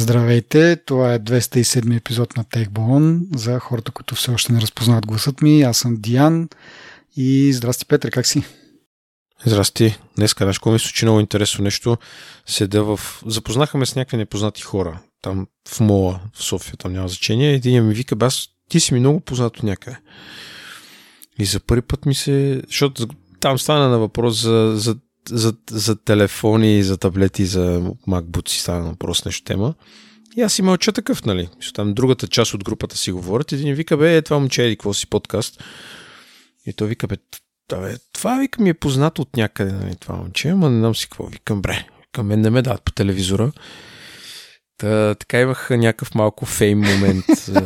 Здравейте, това е 207 епизод на TechBallon. За хората, които все още не разпознават гласът ми, аз съм Диан и здрасти Петър, как си? Здрасти. Днес знаеш, ми случи много интересно нещо. Седя в... Запознаха ме с някакви непознати хора. Там в Мола, в София, там няма значение. Един ми вика, бас, ти си ми много познат от някъде. И за първи път ми се... Защото там стана на въпрос за, за за, за телефони, за таблети, за MacBook си стана въпрос нещо тема. И аз си мълча такъв, нали? Там другата част от групата си говорят. Един вика, бе, е, това момче е, какво си подкаст. И той вика, бе, бе, това вика ми е познато от някъде, нали, това момче, ама не знам си какво. Викам, бре, към мен не ме дадат по телевизора. Та, така имах някакъв малко фейм момент за,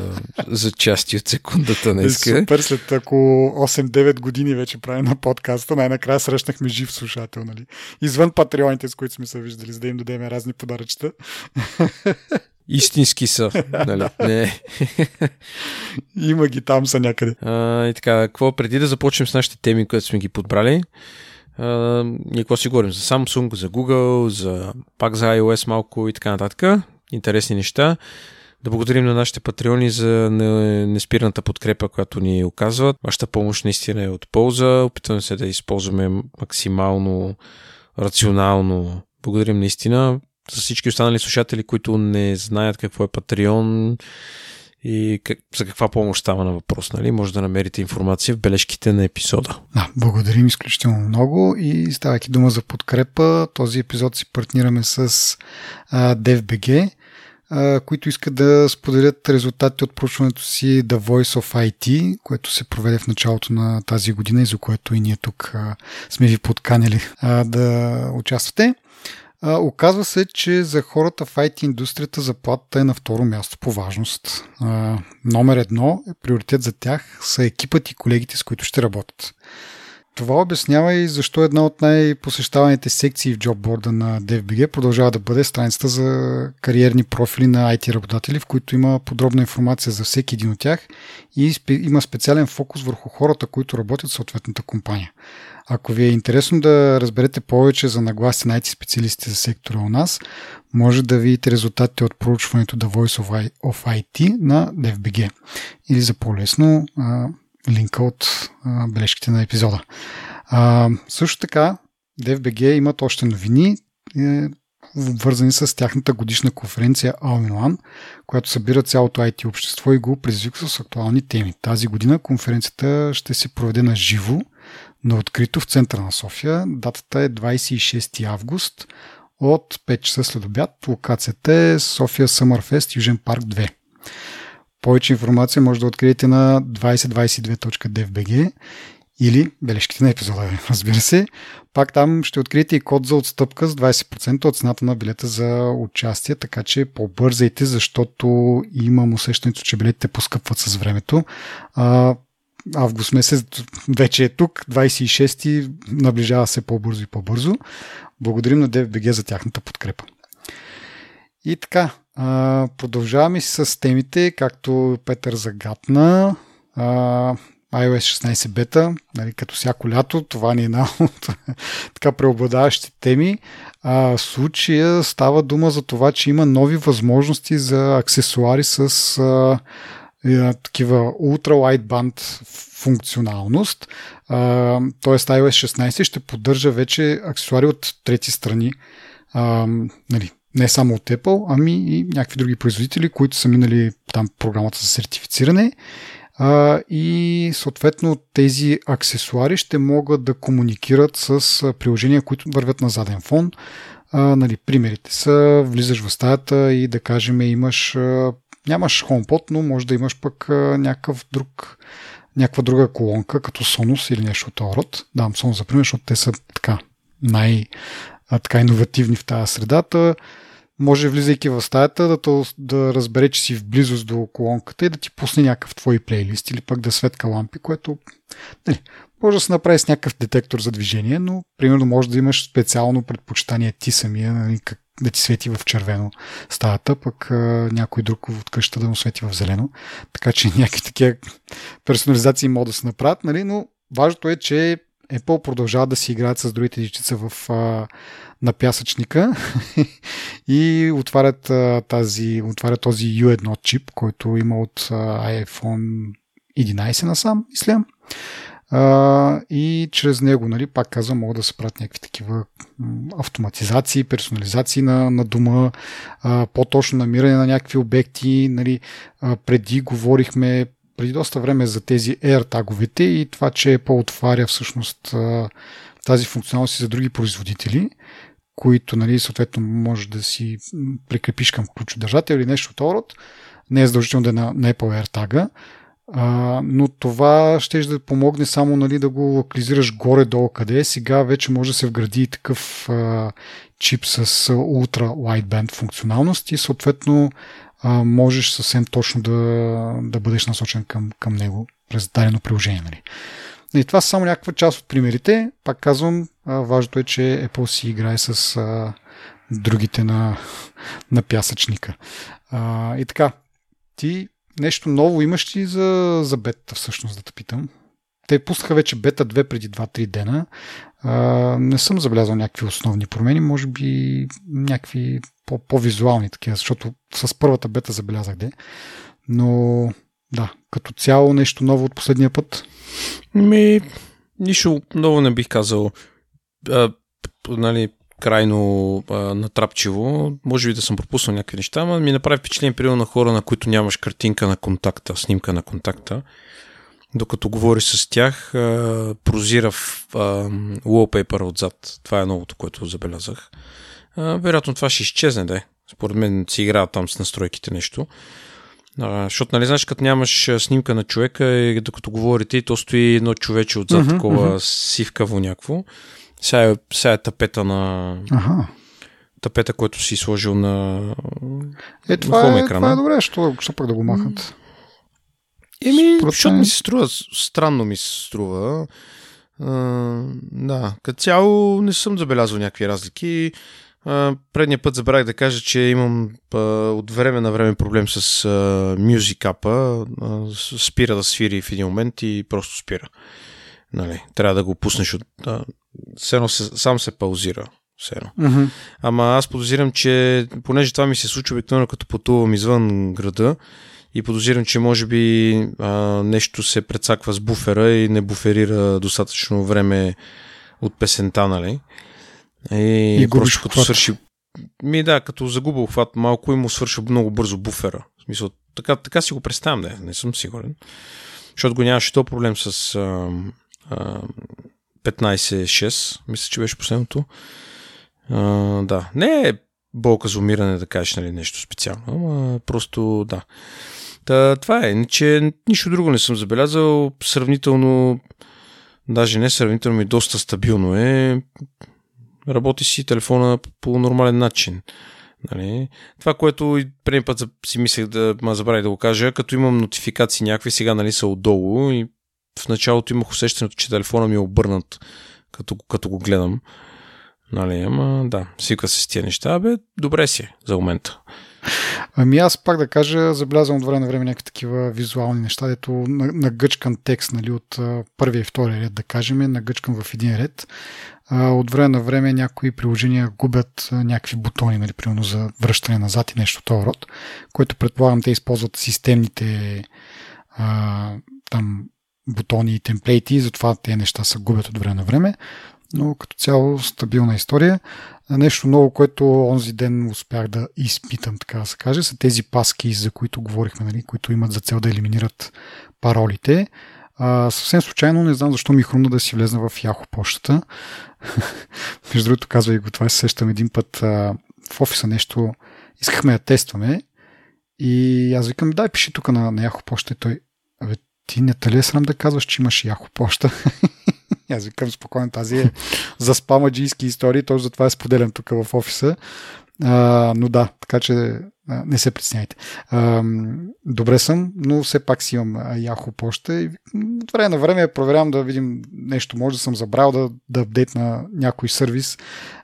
за части от секундата днес. Супер, след около 8-9 години вече правим на подкаста, най-накрая срещнахме жив слушател, нали? Извън патреоните, с които сме се виждали, за да им дадем разни подаръчета. Истински са. Нали? Не. Има ги там са някъде. А, и така, какво преди да започнем с нашите теми, които сме ги подбрали, а, ние какво си говорим? За Samsung, за Google, за пак за iOS малко и така нататък интересни неща. Да благодарим на нашите патреони за неспирната подкрепа, която ни оказват. Вашата помощ наистина е от полза. Опитваме се да използваме максимално рационално. Благодарим наистина за всички останали слушатели, които не знаят какво е Патреон и как, за каква помощ става на въпрос. Нали? Може да намерите информация в бележките на епизода. Да, благодарим изключително много и ставайки дума за подкрепа, този епизод си партнираме с а, DFBG които искат да споделят резултати от проучването си The Voice of IT, което се проведе в началото на тази година и за което и ние тук сме ви подканили да участвате. Оказва се, че за хората в IT индустрията заплатата е на второ място по важност. номер едно, приоритет за тях са екипът и колегите, с които ще работят. Това обяснява и защо една от най-посещаваните секции в джобборда на DFBG продължава да бъде страницата за кариерни профили на IT работодатели, в които има подробна информация за всеки един от тях и има специален фокус върху хората, които работят в съответната компания. Ако ви е интересно да разберете повече за нагласи на IT специалистите за сектора у нас, може да видите резултатите от проучването The Voice of IT на DFBG. Или за по-лесно линка от бележките на епизода. А, също така, DFBG имат още новини, е, вързани с тяхната годишна конференция All in One, която събира цялото IT общество и го предизвиква с актуални теми. Тази година конференцията ще се проведе на живо, на открито в центъра на София. Датата е 26 август от 5 часа след обяд. Локацията е София Summerfest Южен парк 2. Повече информация може да откриете на 2022.dfbg или бележките на епизода, разбира се. Пак там ще откриете и код за отстъпка с 20% от цената на билета за участие, така че побързайте, защото имам усещането, че билетите поскъпват с времето. Август месец вече е тук, 26-ти наближава се по-бързо и по-бързо. Благодарим на DFBG за тяхната подкрепа. И така, продължаваме с темите, както Петър загадна. А, iOS 16 бета, нали, като всяко лято, това ни е една от така преобладаващите теми. А, случая става дума за това, че има нови възможности за аксесуари с а, такива ultra wideband функционалност. Тоест iOS 16 ще поддържа вече аксесуари от трети страни. Нали, не само от Apple, ами и някакви други производители, които са минали там програмата за сертифициране. И съответно тези аксесуари ще могат да комуникират с приложения, които вървят на заден фон. Нали, примерите са, влизаш в стаята и да кажем имаш, нямаш HomePod, но може да имаш пък някакъв друг някаква друга колонка, като Sonos или нещо от този род. Давам Sonos за пример, защото те са така най- така иновативни в тази средата може влизайки в стаята да, то, да разбере, че си в близост до колонката и да ти пусне някакъв твой плейлист или пък да светка лампи, което нали, може да се направи с някакъв детектор за движение, но примерно може да имаш специално предпочитание ти самия, нали, как, да ти свети в червено стаята, пък а, някой друг от къща да му свети в зелено. Така че някакви такива персонализации могат да се направят, нали, но важното е, че Apple продължават да си играят с другите дечица в, а, на пясъчника и отварят, а, тази, отварят този U1 чип, който има от а, iPhone 11 насам, мисля. А, и чрез него, нали, пак казвам, могат да се правят някакви такива автоматизации, персонализации на, на дума, а, по-точно намиране на някакви обекти. Нали, а, преди говорихме преди доста време за тези AirTag-овете и това, че Apple отваря всъщност тази функционалност за други производители, които, нали, съответно, може да си прикрепиш към ключодържател или нещо от род. Не е задължително да е на, на Apple AirTag. А, но това ще да помогне само нали, да го локализираш горе-долу къде. Сега вече може да се вгради и такъв а, чип с Ultra Wideband функционалност и съответно а, можеш съвсем точно да, да бъдеш насочен към, към него през дадено приложение. Нали. И това са само някаква част от примерите. Пак казвам, а, важното е, че Apple си играе с а, другите на, на пясъчника. А, и така, ти Нещо ново имаш ли за, за бета всъщност, да те питам? Те пуснаха вече бета 2 преди 2-3 дена. А, не съм забелязал някакви основни промени, може би някакви по- по-визуални такива, защото с първата бета забелязах де. Но да, като цяло нещо ново от последния път. Ми, нищо ново не бих казал. А, нали, крайно а, натрапчиво. Може би да съм пропуснал някакви неща, но ми направи впечатление примерно на хора, на които нямаш картинка на контакта, снимка на контакта. Докато говориш с тях, а, прозира в а, wallpaper отзад. Това е новото, което забелязах. А, вероятно това ще изчезне, да Според мен си играва там с настройките нещо. А, защото, нали знаеш, като нямаш снимка на човека и докато говорите, и то стои едно човече отзад, uh-huh, такова uh-huh. сивкаво някакво. Сега е, сега е тапета на... Ага. Тапета, който си сложил на... Е, това, на е, това е добре, що, що пък да го махат? Еми, защото ми се струва, странно ми се струва. А, да, като цяло не съм забелязал някакви разлики. А, предния път забравих да кажа, че имам а, от време на време проблем с а, Music App. спира да свири в един момент и просто спира. Нали, трябва да го пуснеш от... А, все едно се, сам се паузира. Все едно. Mm-hmm. Ама аз подозирам, че понеже това ми се случва обикновено като пътувам извън града и подозирам, че може би а, нещо се прецаква с буфера и не буферира достатъчно време от песента, нали? И, и просто като хват. свърши... Ми да, като загуба хват малко и му свърши много бързо буфера. В смисъл, така, така си го представям, не, не съм сигурен. Защото го нямаше то проблем с а, 15-6, мисля, че беше последното. А, да, не е болка за умиране да кажеш нали, нещо специално, ама просто да. Та, това е, че нищо друго не съм забелязал. Сравнително, даже не сравнително, ми доста стабилно е. Работи си телефона по нормален начин. Нали? Това, което и преди път си мислех да ма забравя да го кажа, като имам нотификации някакви, сега нали са отдолу и в началото имах усещането, че телефона ми е обърнат, като, като го гледам. Нали, ама да, свиква се с тия неща. Бе, добре си е за момента. Ами аз пак да кажа, забелязвам от време на време някакви такива визуални неща, дето нагъчкан текст нали, от първия и втория ред, да кажем, нагъчкан в един ред. От време на време някои приложения губят някакви бутони, нали, примерно за връщане назад и нещо този род, което предполагам те използват системните а, там бутони и темплейти, затова тези неща се губят от време на време, но като цяло стабилна история. Нещо ново, което онзи ден успях да изпитам, така да се каже, са тези паски, за които говорихме, нали, които имат за цел да елиминират паролите. А, съвсем случайно, не знам защо ми хрумна да си влезна в Яхо почтата. Между другото, казвай го, това се сещам един път а, в офиса нещо. Искахме да тестваме и аз викам, дай пиши тук на, на Яхо почта и той, ти не те ли е срам да казваш, че имаш яхо почта? Аз викам спокойно, тази е за спамаджийски истории, точно затова е споделям тук в офиса. А, но да, така че а, не се притесняйте. Добре съм, но все пак си имам яхо почта и от време на време проверявам да видим нещо. Може да съм забрал да, да апдейт на някой сервис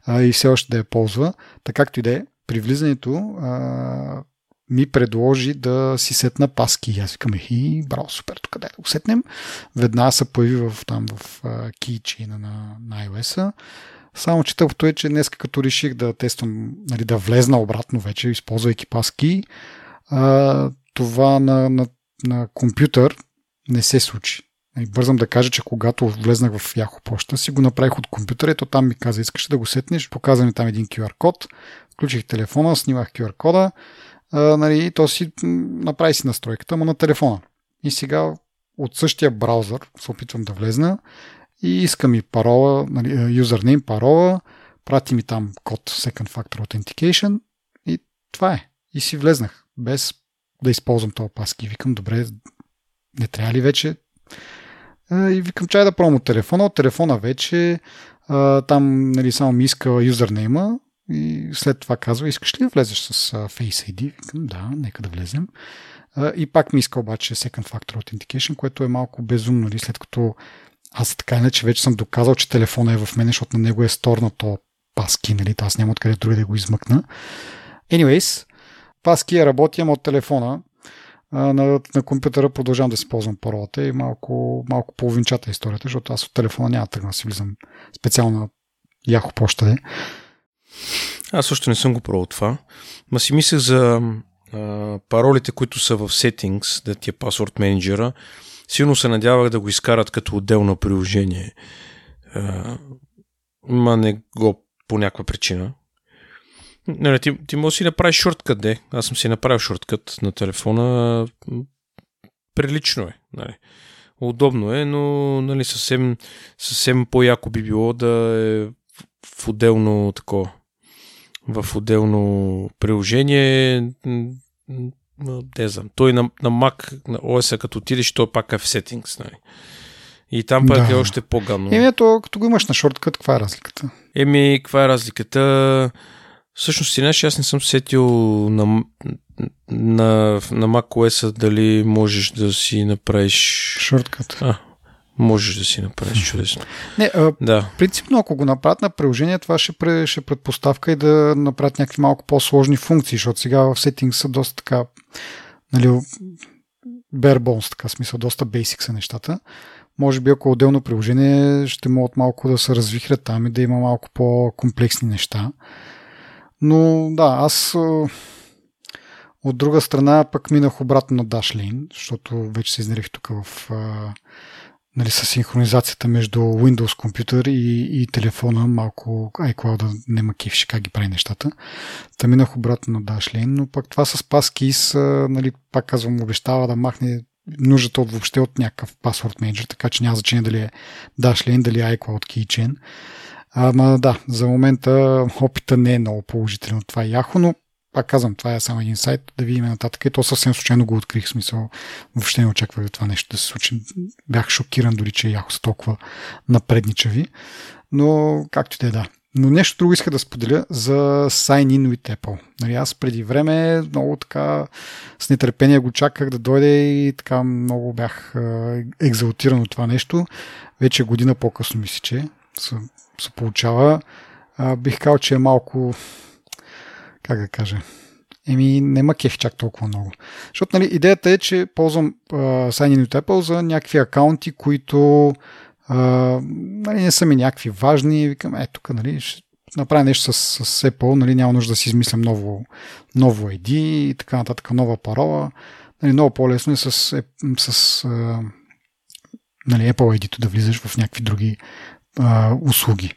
а, и все още да я ползва. Така както и да е, при влизането а, ми предложи да си сетна паски. Аз викам, хи, браво, супер, тук да го сетнем. Веднага се появи в, там в keychain на, на iOS-а. Само че тъпото е, че днес като реших да тествам, нали, да влезна обратно вече, използвайки паски, а, това на, на, на компютър не се случи. И бързам да кажа, че когато влезнах в Yahoo почта, си го направих от компютъра, ето там ми каза, искаш да го сетнеш, показа ми там един QR код, включих телефона, снимах QR кода, нали, то си направи си настройката, му на телефона. И сега от същия браузър се опитвам да влезна и иска ми парола, нали, юзернейм, парола, прати ми там код Second Factor Authentication и това е. И си влезнах, без да използвам този паски. Викам, добре, не трябва ли вече? И викам, чай да пробвам от телефона. От телефона вече там нали, само ми иска юзернейма и след това казва, искаш ли да влезеш с Face ID? Да, нека да влезем. И пак ми иска обаче Second Factor Authentication, което е малко безумно, нали, след като аз така иначе вече съм доказал, че телефона е в мен, защото на него е сторнато паски, нали, аз няма откъде други да го измъкна. Anyways, паски е работя от телефона. На, на компютъра продължавам да си ползвам паролата и малко, малко половинчата историята, защото аз от телефона няма тръгна да си влизам специално на Яхо почта. Аз още не съм го пробвал това. Ма си мислех за а, паролите, които са в Settings, да ти е паспорт менеджера. Силно се надявах да го изкарат като отделно приложение. А, ма не го по някаква причина. Не, ти, ти можеш си направиш шорткът, де. Аз съм си направил шорткът на телефона. Прилично е. Нали. Удобно е, но нали, съвсем, съвсем по-яко би било да е в отделно такова в отделно приложение. Не знам. Той на, на Mac, на OS, като отидеш, той пак е в Settings. Нали? И там пък да. е още по-гадно. Еми, ето, като го имаш на шорткът, каква е разликата? Еми, каква е разликата? Всъщност, си аз не съм сетил на, на, на macOS дали можеш да си направиш... Шорткът. А, можеш да си направиш чудесно. Не, а, да. принципно, ако го направят на приложение, това ще, пре, ще предпоставка и да направят някакви малко по-сложни функции, защото сега в сеттинг са доста така, нали, bare bones, така смисъл, доста basic са нещата. Може би ако отделно приложение ще могат малко да се развихрят там и да има малко по-комплексни неща. Но да, аз от друга страна пък минах обратно на Dashlane, защото вече се изнерих тук в нали, с синхронизацията между Windows компютър и, и телефона, малко iCloud не ма кефши как ги прави нещата. Та минах обратно на Dashlane, но пък това с PassKeys, нали, пак казвам, обещава да махне нуждата от въобще от някакъв паспорт менеджер, така че няма значение дали е Dashlane, дали е iCloud Keychain. Ама да, за момента опита не е много положителен от това яхо, но пак казвам, това е само един сайт, да видим нататък. И то съвсем случайно го открих, смисъл. Въобще не очаквах това нещо да се случи. Бях шокиран дори, че яхо са толкова напредничави. Но, както и да. Но нещо друго иска да споделя за Sign In with Apple. Нали, аз преди време много така с нетърпение го чаках да дойде и така много бях екзалтиран от това нещо. Вече година по-късно мисля, че се, се получава. А, бих казал, че е малко как да кажа, еми ма кеф чак толкова много. Защото нали, идеята е, че ползвам uh, Sign in Apple за някакви акаунти, които uh, нали, не са ми някакви важни. Викам, е, тук нали, ще направя нещо с, с Apple, нали, няма нужда да си измислям ново, ново ID и така нататък, нова парола. Нали, много по-лесно е с, с uh, нали, Apple ID да влизаш в някакви други uh, услуги.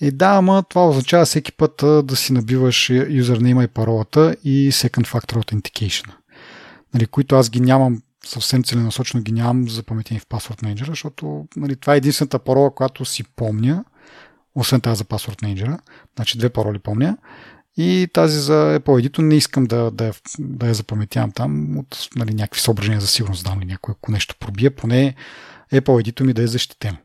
Е, да, ама това означава всеки път да си набиваш юзернейма и паролата и Second Factor Authentication, нали, които аз ги нямам съвсем целенасочно ги нямам запаметени в Password Manager, защото нали, това е единствената парола, която си помня, освен тази за Password Manager, значи две пароли помня, и тази за Apple ID не искам да, да, да я запаметявам там от нали, някакви съображения за сигурност, дам ли някой, ако нещо пробие, поне Apple ID ми да е защитено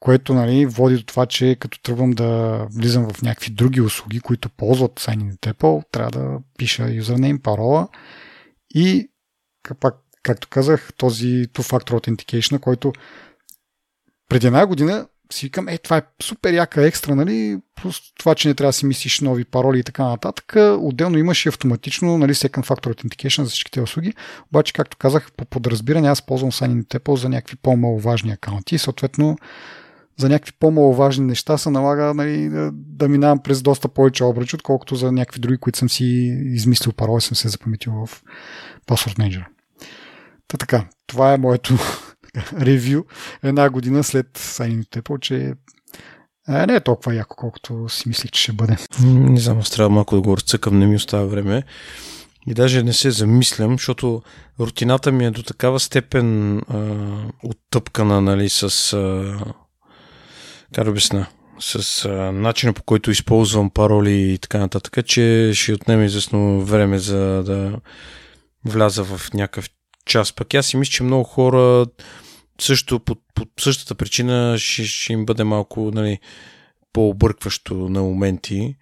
което нали, води до това, че като тръгвам да влизам в някакви други услуги, които ползват Sign in Apple, трябва да пиша юзернейм, парола и пак, както казах, този two-factor authentication, който преди една година си викам, е, това е супер яка екстра, нали, плюс това, че не трябва да си мислиш нови пароли и така нататък. Отделно имаше автоматично, нали, Second Factor Authentication за всичките услуги, обаче, както казах, по подразбиране аз ползвам Sign за някакви по-маловажни акаунти и съответно за някакви по-маловажни неща се налага нали, да, да минавам през доста повече обръчи, отколкото за някакви други, които съм си измислил пароли, съм се запаметил в Password Manager. Та така, това е моето ревю една година след Signing Apple, че е, не е толкова яко, колкото си мислих, че ще бъде. Не знам, аз трябва малко да го разцъкам, не ми остава време. И даже не се замислям, защото рутината ми е до такава степен а, оттъпкана, нали, с... А, как да обясна? с а, начина по който използвам пароли и така нататък, че ще отнеме известно време за да вляза в някакъв час. Пък аз си мисля, че много хора също по, по същата причина ще, ще им бъде малко нали, по-объркващо на моменти.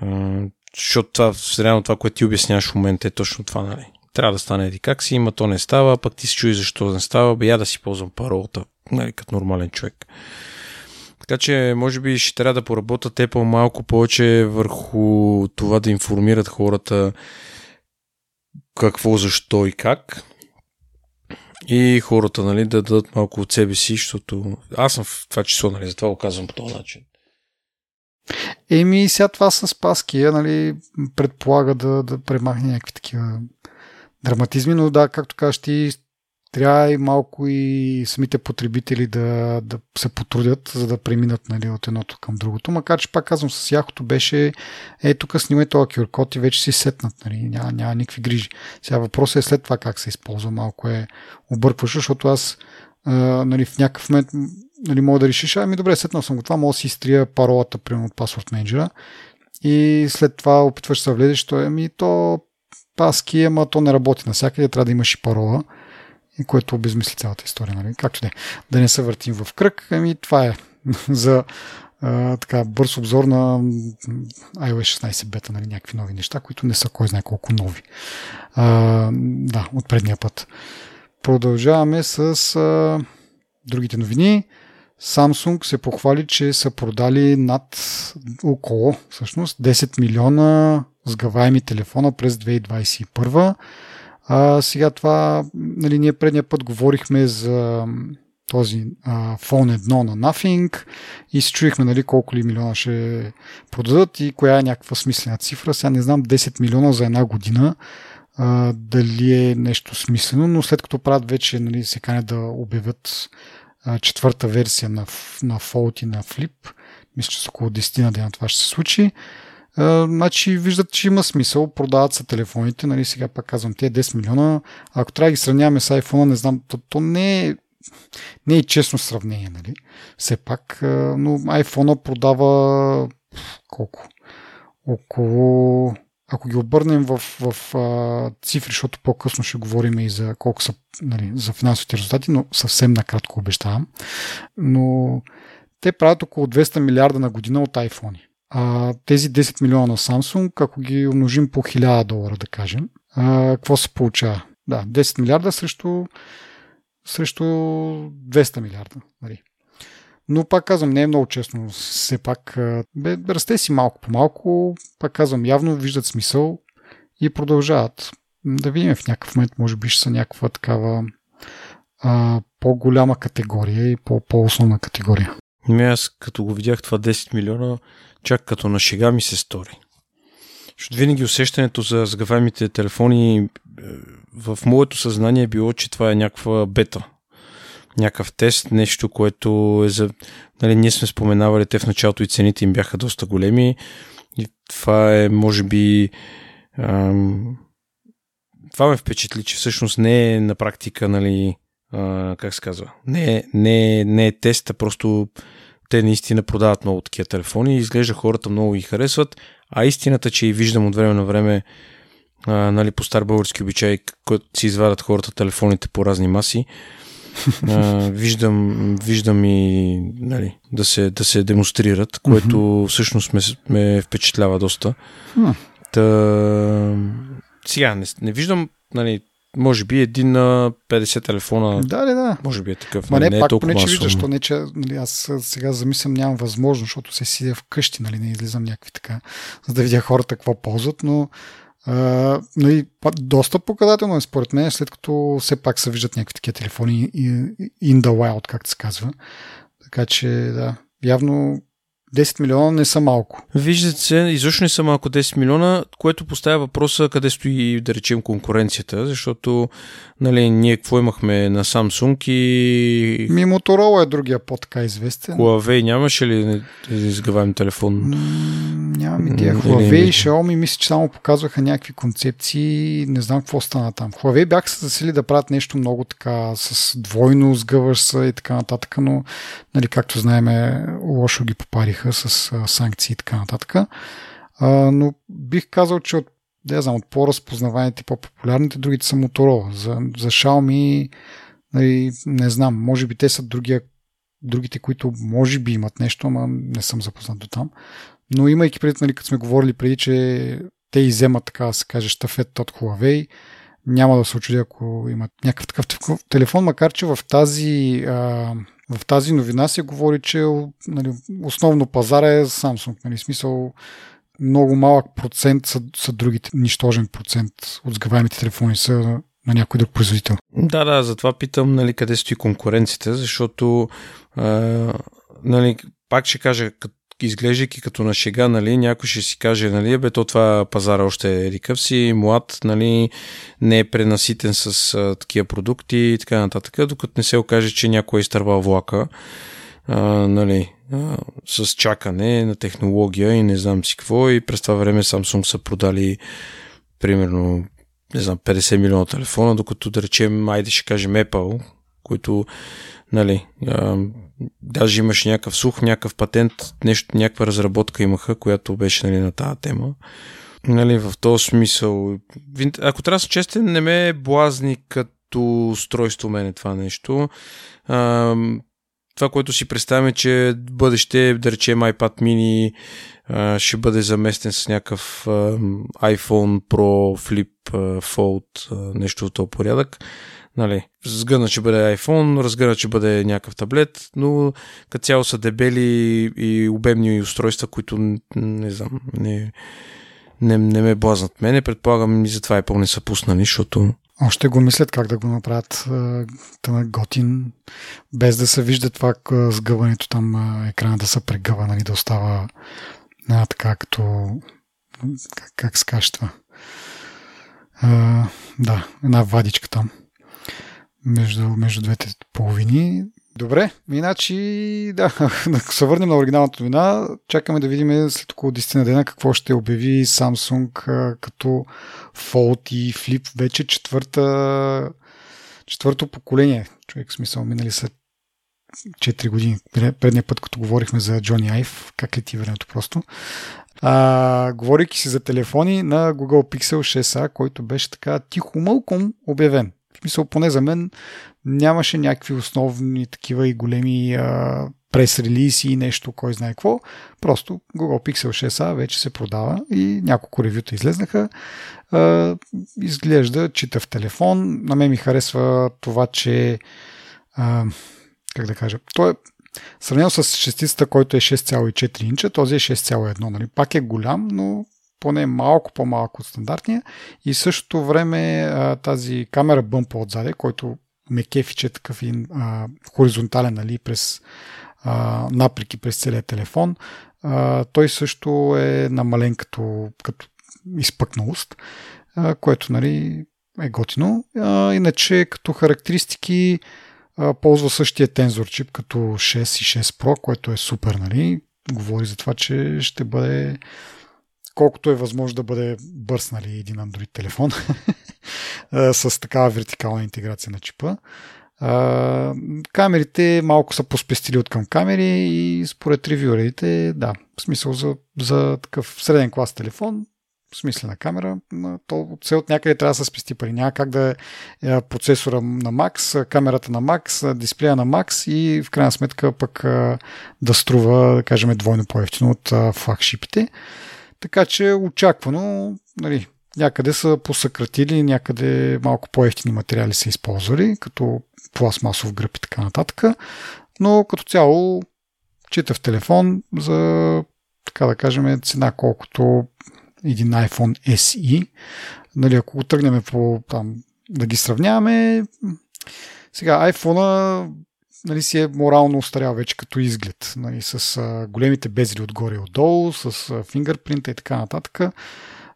А, защото това, реално това, което ти обясняваш в момента е точно това, нали. Трябва да стане еди как си, има то не става, пък ти се чуи защо не става, бе я да си ползвам паролата, нали, като нормален човек. Така че, може би ще трябва да поработят Apple малко повече върху това да информират хората какво, защо и как и хората нали, да дадат малко от себе си, защото аз съм в това число, нали, затова го казвам по този начин. Еми, сега това с Паския, нали, предполага да, да премахне някакви такива драматизми, но да, както кажеш ти, трябва и малко и самите потребители да, да се потрудят, за да преминат нали, от едното към другото. Макар, че пак казвам, с яхото беше е, тук снимай този QR и вече си сетнат. Нали, няма, няма никакви грижи. Сега въпросът е след това как се използва. Малко е объркващо, защото аз а, нали, в някакъв момент нали, мога да решиш, ами добре, сетнал съм го това, мога да си изтрия паролата, примерно от Password Manager и след това опитваш да влезеш, то, ами то паски, ама то не работи навсякъде, трябва да имаш и парола което обезмисли цялата история. Нали? Както да да не се въртим в кръг, ами това е за а, така бърз обзор на iOS 16 бета, нали, някакви нови неща, които не са кой знае колко нови. А, да, от предния път. Продължаваме с а, другите новини. Samsung се похвали, че са продали над около всъщност 10 милиона сгъваеми телефона през 2021 а, сега това, нали, ние предния път говорихме за този а, фон 1 на Nothing и се чуихме нали, колко ли милиона ще продадат и коя е някаква смислена цифра. Сега не знам 10 милиона за една година а, дали е нещо смислено, но след като правят вече нали, се канят да обявят а, четвърта версия на, на Fold и на Flip, мисля, че с около 10 на дена това ще се случи, значи виждат, че има смисъл, продават се телефоните, нали, сега пак казвам, тези 10 милиона, ако трябва да ги сравняваме с iPhone, не знам, то, то не е не е честно сравнение, нали? Все пак, но iPhone продава колко? Около ако ги обърнем в, в а, цифри, защото по-късно ще говорим и за колко са нали, за финансовите резултати, но съвсем накратко обещавам. Но те правят около 200 милиарда на година от iPhone. А, тези 10 милиона на Samsung, ако ги умножим по 1000 долара, да кажем, а, какво се получава? Да, 10 милиарда срещу, срещу 200 милиарда. Нали. Но пак казвам, не е много честно. Все пак, бе, расте си малко по малко. Пак казвам, явно виждат смисъл и продължават. Да видим в някакъв момент, може би ще са някаква такава а, по-голяма категория и по-основна категория. Ми аз като го видях това 10 милиона, чак като на шега ми се стори. Защото винаги усещането за сгъваемите телефони е, в моето съзнание е било, че това е някаква бета. Някакъв тест, нещо, което е за... Нали, ние сме споменавали, те в началото и цените им бяха доста големи. И това е, може би... Ам... Това ме впечатли, че всъщност не е на практика, нали, а, как се казва, не, е, не, е, не е теста, просто те наистина продават много такива телефони и изглежда хората много ги харесват, а истината, че и виждам от време на време а, нали, по стар български обичай, който си извадят хората телефоните по разни маси, а, виждам, виждам и нали, да, се, да се демонстрират, което mm-hmm. всъщност ме, ме впечатлява доста. Mm. Та, сега, не, не виждам нали, може би един на 50 телефона. Да, да, да. Може би е такъв. Ма не, не е пак толкова поне, че виждаш, що не, че нали, аз сега замислям, нямам възможност, защото се сидя вкъщи, нали, не излизам някакви така, за да видя хората какво ползват, но а, нали, доста показателно е според мен, след като все пак се виждат някакви такива телефони in the wild, както се казва. Така че, да, явно 10 милиона не са малко. Виждат се, изобщо не са малко 10 милиона, което поставя въпроса къде стои, да речем, конкуренцията, защото нали, ние какво имахме на Samsung и Ми Motorola е другия по-така известен. Huawei нямаше ли изгъваем телефон? М, Нямам идея. Huawei и Xiaomi мисля, че само показваха някакви концепции. Не знам какво стана там. Huawei бяха се засили да правят нещо много така с двойно сгъваш и така нататък, но нали, както знаеме, лошо ги попариха с а, санкции и така нататък. А, но бих казал, че от, да знам, от по-разпознаваните, по-популярните, другите са Motorola. За, за Xiaomi нали, не знам, може би те са другия, другите, които може би имат нещо, ама не съм запознат до там. Но имайки предвид, нали, като сме говорили преди, че те иземат, така да се каже, щафет от Huawei, няма да се очудя, ако имат някакъв такъв тел- телефон, макар че в тази, в тази новина се говори, че нали, основно пазара е Samsung. Нали, смисъл много малък процент са, са другите, нищожен процент от сгъваемите телефони са на някой друг производител. Да, да, затова питам нали, къде стои конкуренцията, защото а, нали, пак ще кажа, като изглеждайки като на шега, нали, някой ще си каже, нали, бе, то това пазара още е рикъв си, млад, нали, не е пренаситен с а, такива продукти и така нататък, докато не се окаже, че някой е изтървал влака, а, нали, а, с чакане на технология и не знам си какво. И през това време Samsung са продали примерно не знам, 50 милиона телефона, докато да речем, айде ще кажем Apple, които, нали, даже имаш някакъв сух, някакъв патент, нещо, някаква разработка имаха, която беше, нали, на тази тема. Нали, в този смисъл, ако трябва да съм честен, не ме блазни като устройство мене това нещо. А, това, което си представяме, че бъдеще, да речем iPad mini, а, ще бъде заместен с някакъв а, iPhone Pro Flip а, Fold, а, нещо от този порядък. Нали, сгънат ще бъде iPhone, разгънат ще бъде някакъв таблет, но като цяло са дебели и обемни устройства, които не знам, не, не, не ме блазнат мене. Предполагам и затова Apple не са пуснали, защото Още го мислят как да го направят а, тънък готин, без да се вижда това сгъването там, екрана да се прегъва, нали, да остава а, така като как, как се каже това? А, да, една вадичка там между, между двете половини. Добре, иначе да, ако се върнем на оригиналната новина, чакаме да видим след около 10 на дена какво ще обяви Samsung като Fold и Flip вече четвърта четвърто поколение. Човек смисъл минали са 4 години. Предния път, като говорихме за Джони Айв, как лети времето просто. А, говорейки си за телефони на Google Pixel 6a, който беше така тихо мълком обявен. В смисъл, поне за мен нямаше някакви основни такива и големи а, прес-релизи и нещо, кой знае какво. Просто Google Pixel 6a вече се продава и няколко ревюта излезнаха. А, изглежда читав телефон. На мен ми харесва това, че а, как да кажа, той е сравнено с шестицата, който е 6,4 инча, този е 6,1. Нали? Пак е голям, но поне малко по-малко от стандартния. И същото време тази камера бъмпа отзаде, който ме кефи, че е такъв и, а, хоризонтален, нали, през а, наприки през целия телефон. А, той също е намален като, като изпъкналост, а, което нали, е готино. А, иначе като характеристики а, ползва същия тензор чип като 6 и 6 Pro, което е супер, нали? Говори за това, че ще бъде колкото е възможно да бъде бърз, нали, един Android телефон с такава вертикална интеграция на чипа. Камерите малко са поспестили от към камери и според ревюерите, да, в смисъл за, за такъв среден клас телефон, смислена камера, то все от някъде трябва да се спести пари. Няма как да е процесора на Max, камерата на Max, дисплея на Max и в крайна сметка пък да струва, да кажем, двойно по-ефтино от флагшипите. Така че очаквано, нали, някъде са посъкратили, някъде малко по-ефтини материали са използвали, като пластмасов гръб и така нататък. Но като цяло читав телефон за, така да кажем, цена колкото един iPhone SE. Нали, ако тръгнем по там, да ги сравняваме, сега iPhone нали, си е морално устарял вече като изглед, нали, с а, големите безли отгоре и отдолу, с а, фингърпринта и така нататък.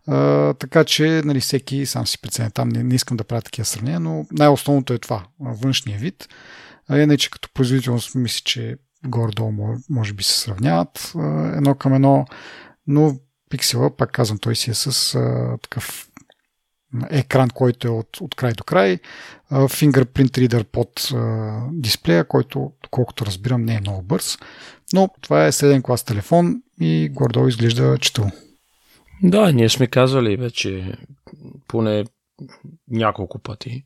А, така че нали, всеки сам си преценя. Там не, не искам да правя такива сравнения, но най-основното е това, външния вид. А иначе като производителност мисля, че горе-долу може би се сравняват а, едно към едно, но пиксела, пак казвам, той си е с а, такъв екран, който е от, от край до край, fingerprint reader под дисплея, който, колкото разбирам, не е много бърз. Но това е среден клас телефон и гордо изглежда четал. Да, ние сме казвали вече поне няколко пъти,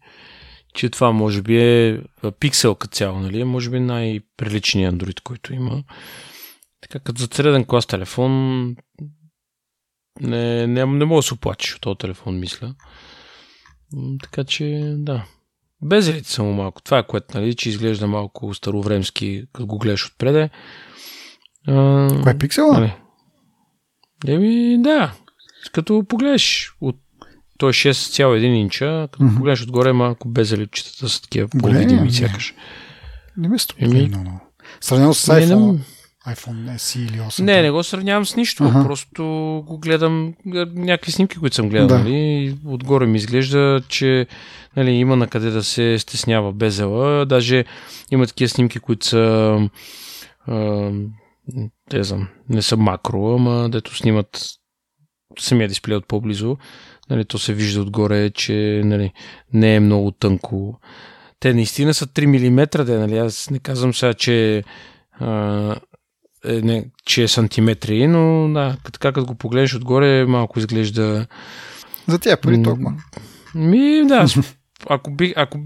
че това може би е пиксел като цяло, нали? Може би най-приличният Android, който има. Така като за среден клас телефон не, не, не мога да се оплачеш от този телефон, мисля. Така че, да. Безелите са му малко. Това е което, нали, че изглежда малко старовремски, като го гледаш отпреде. Кое е пиксела? Нали? Еми, да. Като погледаш от той е 6,1 инча, като mm-hmm. погледнеш отгоре малко безеличетата са такива по-видими сякаш. Не ме струва Еми... Сравнено с iPhone. Не, iPhone SE или 8. Не, не го сравнявам с нищо. Ага. Просто го гледам някакви снимки, които съм гледал. Да. Нали? Отгоре ми изглежда, че нали, има на къде да се стеснява безела. Даже има такива снимки, които са а, не, знам, не са макро, ама дето снимат самия дисплей от по-близо. Нали, то се вижда отгоре, че нали, не е много тънко. Те наистина са 3 мм, де, нали? аз не казвам сега, че а, е, не, че е сантиметри, но да, така като го погледнеш отгоре, малко изглежда... За тя пари толкова. Ми, да, ако бих, ако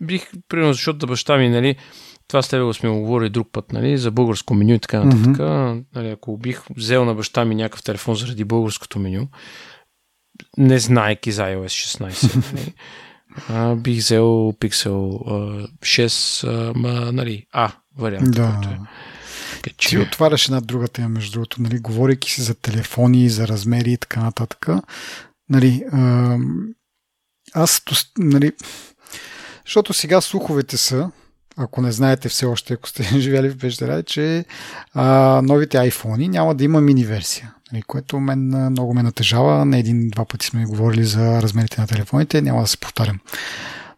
бих, примерно, защото да баща ми, нали, това с тебе го сме говорили друг път, нали, за българско меню и така нататък. Mm-hmm. Нали, ако бих взел на баща ми някакъв телефон заради българското меню, не знаеки за iOS 16, нали, а, бих взел Pixel а, 6, а, ма, нали, А вариант. Да. Който е. Ти отваряш една друга тема, между другото, нали, говорейки си за телефони, за размери и така нататък. Нали, аз, нали, защото сега слуховете са, ако не знаете все още, ако сте живели в Пещера, че а, новите iPhone няма да има мини версия, нали, което мен много ме натежава. Не един-два пъти сме говорили за размерите на телефоните, няма да се повтарям.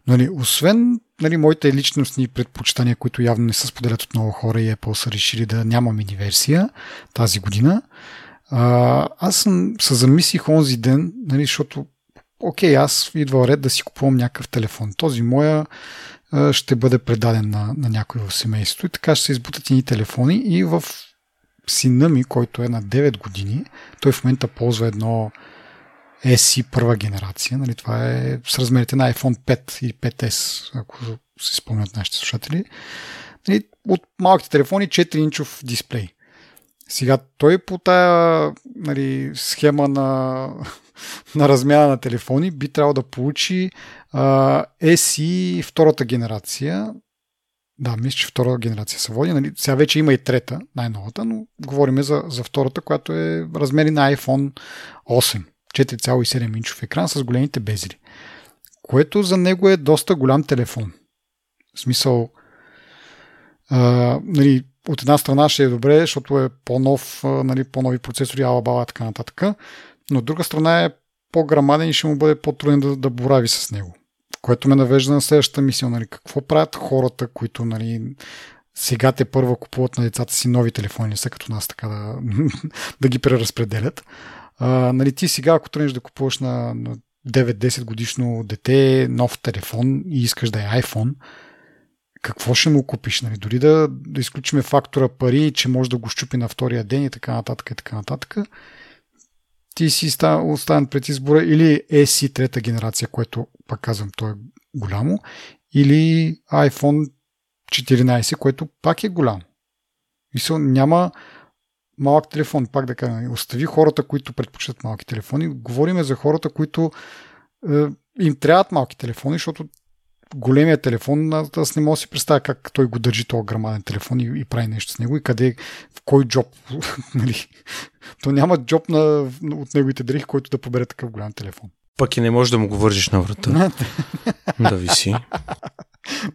Нали, освен нали, моите личностни предпочитания, които явно не се споделят от много хора и Apple са решили да няма мини версия тази година, а, аз съм, се замислих онзи ден, нали, защото окей, аз идва ред да си купувам някакъв телефон. Този моя ще бъде предаден на, на някой в семейството и така ще се избутат и телефони и в сина ми, който е на 9 години, той в момента ползва едно SE първа генерация. Нали, това е с размерите на iPhone 5 и 5S, ако си спомнят нашите слушатели. Нали, от малките телефони 4-инчов дисплей. Сега той по тая нали, схема на, на размяна на телефони би трябвало да получи а, SE втората генерация. Да, мисля, че втора генерация се води. Нали, сега вече има и трета, най-новата, но говорим за, за втората, която е размери на iPhone 8. 4,7 инчов екран с големите безели. Което за него е доста голям телефон. В смисъл, а, нали, от една страна ще е добре, защото е по-нов, нали, по-нови процесори, алабала така нататък. Но от друга страна е по-грамаден и ще му бъде по-труден да, да борави с него. Което ме навежда на следващата мисия. Нали, какво правят хората, които нали, сега те първа купуват на децата си нови телефони, са като нас така да, да ги преразпределят. А, нали, ти сега, ако тръгнеш да купуваш на, на 9-10 годишно дете нов телефон и искаш да е iPhone, какво ще му купиш? Нали? Дори да, да изключиме фактора пари, че може да го щупи на втория ден и така нататък и така нататък, ти си оставен пред избора или SE трета генерация, което пак казвам, то е голямо, или iPhone 14, което пак е голямо. Мисъл, няма малък телефон, пак да кажа, остави хората, които предпочитат малки телефони. Говориме за хората, които е, им трябват малки телефони, защото големия телефон, аз не мога да си представя как той го държи този грамаден телефон и, и прави нещо с него и къде, в кой джоб. нали? То няма джоб на, от неговите дрехи, който да побере такъв голям телефон. Пък и не можеш да му го вържиш на врата. да виси.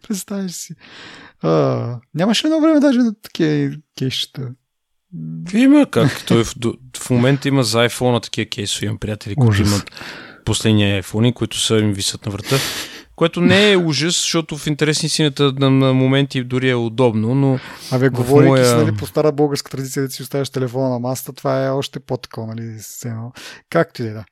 Представяш си. А, нямаше едно време даже на такива кейсчета. Има как. Той в, в момента има за iPhone такива кейсове. Имам приятели, които имат последния iPhone, които са им висят на врата. Което не е ужас, защото в интересни сината на, на моменти дори е удобно, но... Абе, говорейки моя... си, нали, по стара българска традиция да си оставяш телефона на масата, това е още по-такова, нали, Както и да е, да.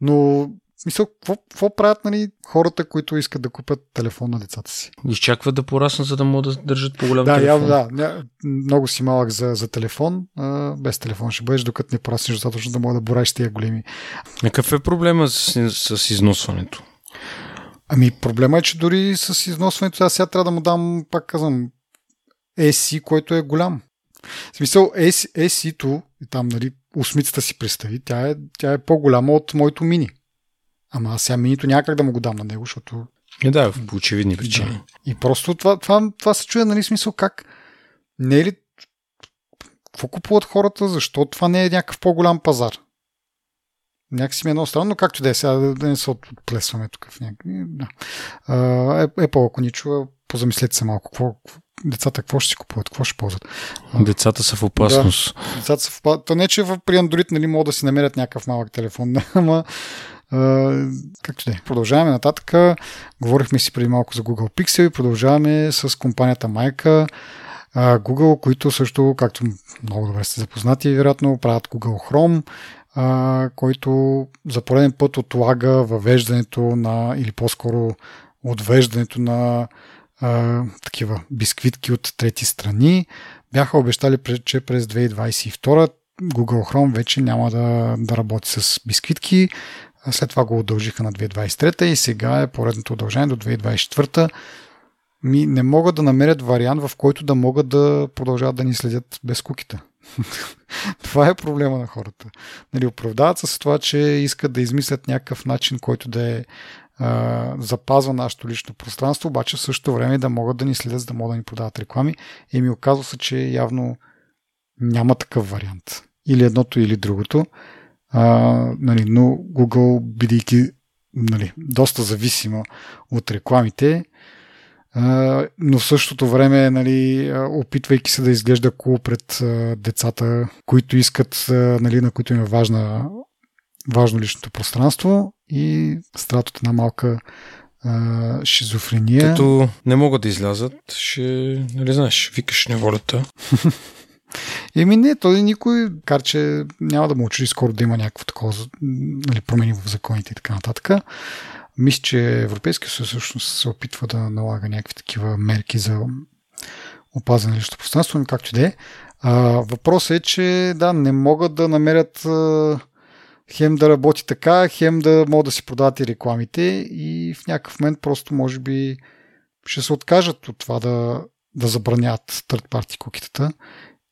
Но Мисъл, какво, какво правят нали, хората, които искат да купят телефон на децата си? Изчакват да пораснат, за да могат да държат по-голям да, телефон. Да, да. Много си малък за, за телефон. А, без телефон ще бъдеш, докато не пораснеш достатъчно да мога да бораш тия големи. Какъв е проблема с, с износването? Ами проблема е, че дори с износването, аз сега трябва да му дам, пак казвам, AC, който е голям. В смисъл, AC-то, там, нали, осмицата си представи, тя е, тя е по-голяма от моето мини. Ама аз сега минито някак да му го дам на него, защото... Не, да, по очевидни причини. Да. И просто това, това, това се чуя, нали, смисъл как? Не е ли... Какво купуват хората? Защо това не е някакъв по-голям пазар? Някакси ми е много странно, както да е сега, да не се отплесваме тук в някакви... Да. Е, Apple, ако ни чува, позамислете се малко. Какво, децата какво ще си купуват, какво ще ползват. Децата са в опасност. Да, децата са в опасност. То не, че при Android нали, могат да си намерят някакъв малък телефон, ама както да е. Продължаваме нататък. Говорихме си преди малко за Google Pixel и продължаваме с компанията майка Google, които също, както много добре сте запознати, вероятно правят Google Chrome, който за пореден път отлага въвеждането на, или по-скоро отвеждането на а, такива бисквитки от трети страни. Бяха обещали, че през 2022 Google Chrome вече няма да, да работи с бисквитки. След това го удължиха на 2023 и сега е поредното удължение до 2024 ми не могат да намерят вариант, в който да могат да продължават да ни следят без куките. това е проблема на хората. Нали, оправдават се с това, че искат да измислят някакъв начин, който да е запазва нашето лично пространство, обаче в същото време да могат да ни следят, за да могат да ни продават реклами. И ми оказва се, че явно няма такъв вариант. Или едното, или другото. А, нали, но Google, бидейки нали, доста зависима от рекламите, а, но в същото време, нали, опитвайки се да изглежда кул cool пред а, децата, които искат, а, нали, на които им е важна, важно личното пространство и страдат от една малка а, шизофрения. Като не могат да излязат, ще, нали знаеш, викаш неволята. Еми не, той никой, кар че няма да му очуди скоро да има някакво такова нали, промени в законите и така нататък. Мисля, че Европейския съюз всъщност се опитва да налага някакви такива мерки за опазване на личното пространство, но както и да е. Въпросът е, че да, не могат да намерят а, хем да работи така, хем да могат да си продават и рекламите и в някакъв момент просто може би ще се откажат от това да, да забранят third party кукитата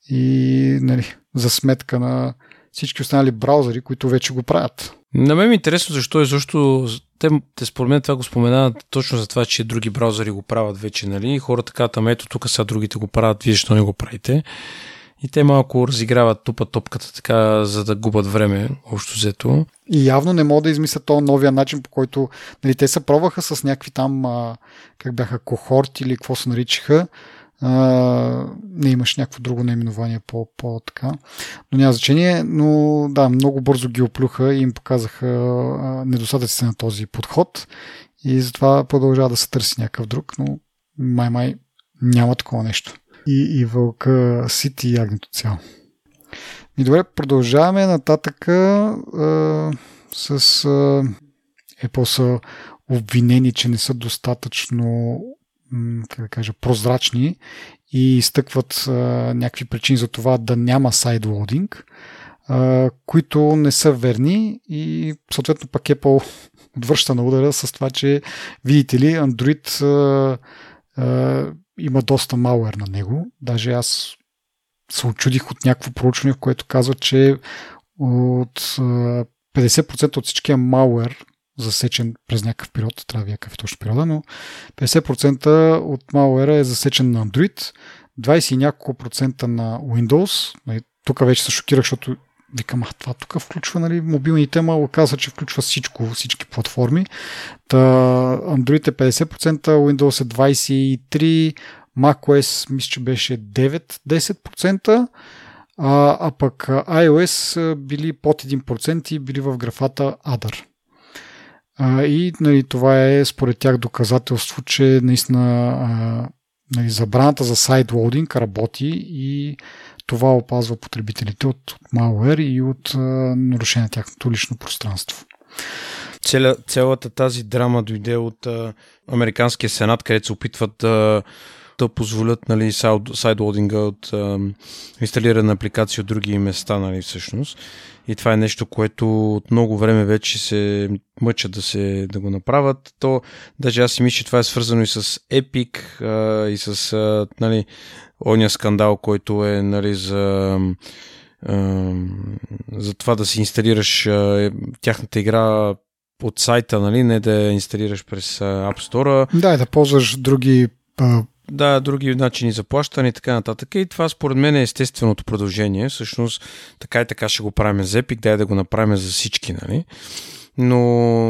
и нали, за сметка на всички останали браузъри, които вече го правят. На мен е интересно защо е защо те, те според мен това го споменават точно за това, че други браузъри го правят вече, нали? И хората казват, ами ето тук сега другите го правят, вие защо не го правите? И те малко разиграват тупа топката така, за да губят време, общо взето. И явно не могат да измислят този новия начин, по който нали, те се пробваха с някакви там, а, как бяха, кохорти или какво се наричаха, не имаш някакво друго наименование по, така. Но няма значение, но да, много бързо ги оплюха и им показаха недостатъците на този подход и затова продължава да се търси някакъв друг, но май-май няма такова нещо. И, и вълка сити и ягнето цяло. И добре, продължаваме нататък а, с а, Apple са обвинени, че не са достатъчно как да кажа, прозрачни и изтъкват а, някакви причини за това да няма сайдлоудинг, а, които не са верни и съответно пак Apple отвръща на удара с това, че видите ли, Android а, а, има доста малуер на него. Даже аз се очудих от някакво проучване, в което казва, че от 50% от всичкия malware, засечен през някакъв период, трябва да какъв е точно периода, но 50% от malware е засечен на Android, 20 и няколко процента на Windows. Нали, тук вече се шокирах, защото викам, а това тук включва нали, мобилните, ама оказа, че включва всичко, всички платформи. Та, Android е 50%, Windows е 23%, macOS мисля, че беше 9-10%, а, а пък iOS били под 1% и били в графата Other. И нали, това е според тях доказателство, че наистина нали, забраната за сайдлоудинг работи и това опазва потребителите от, от malware и от нарушение на тяхното лично пространство. Целя, цялата тази драма дойде от а, Американския сенат, където се опитват да, да позволят нали, сайдлоудинга от а, инсталирана апликация от други места, нали, всъщност. И това е нещо, което от много време вече се мъчат да, се, да го направят. То, даже аз си мисля, че това е свързано и с Epic а, и с а, нали, ония скандал, който е нали, за, за това да си инсталираш а, тяхната игра от сайта, нали, не да я инсталираш през App Store. Да, да ползваш други да, други начини за плащане и така нататък. И това според мен е естественото продължение. Всъщност така и така ще го правим за Epic, дай да го направим за всички, нали? Но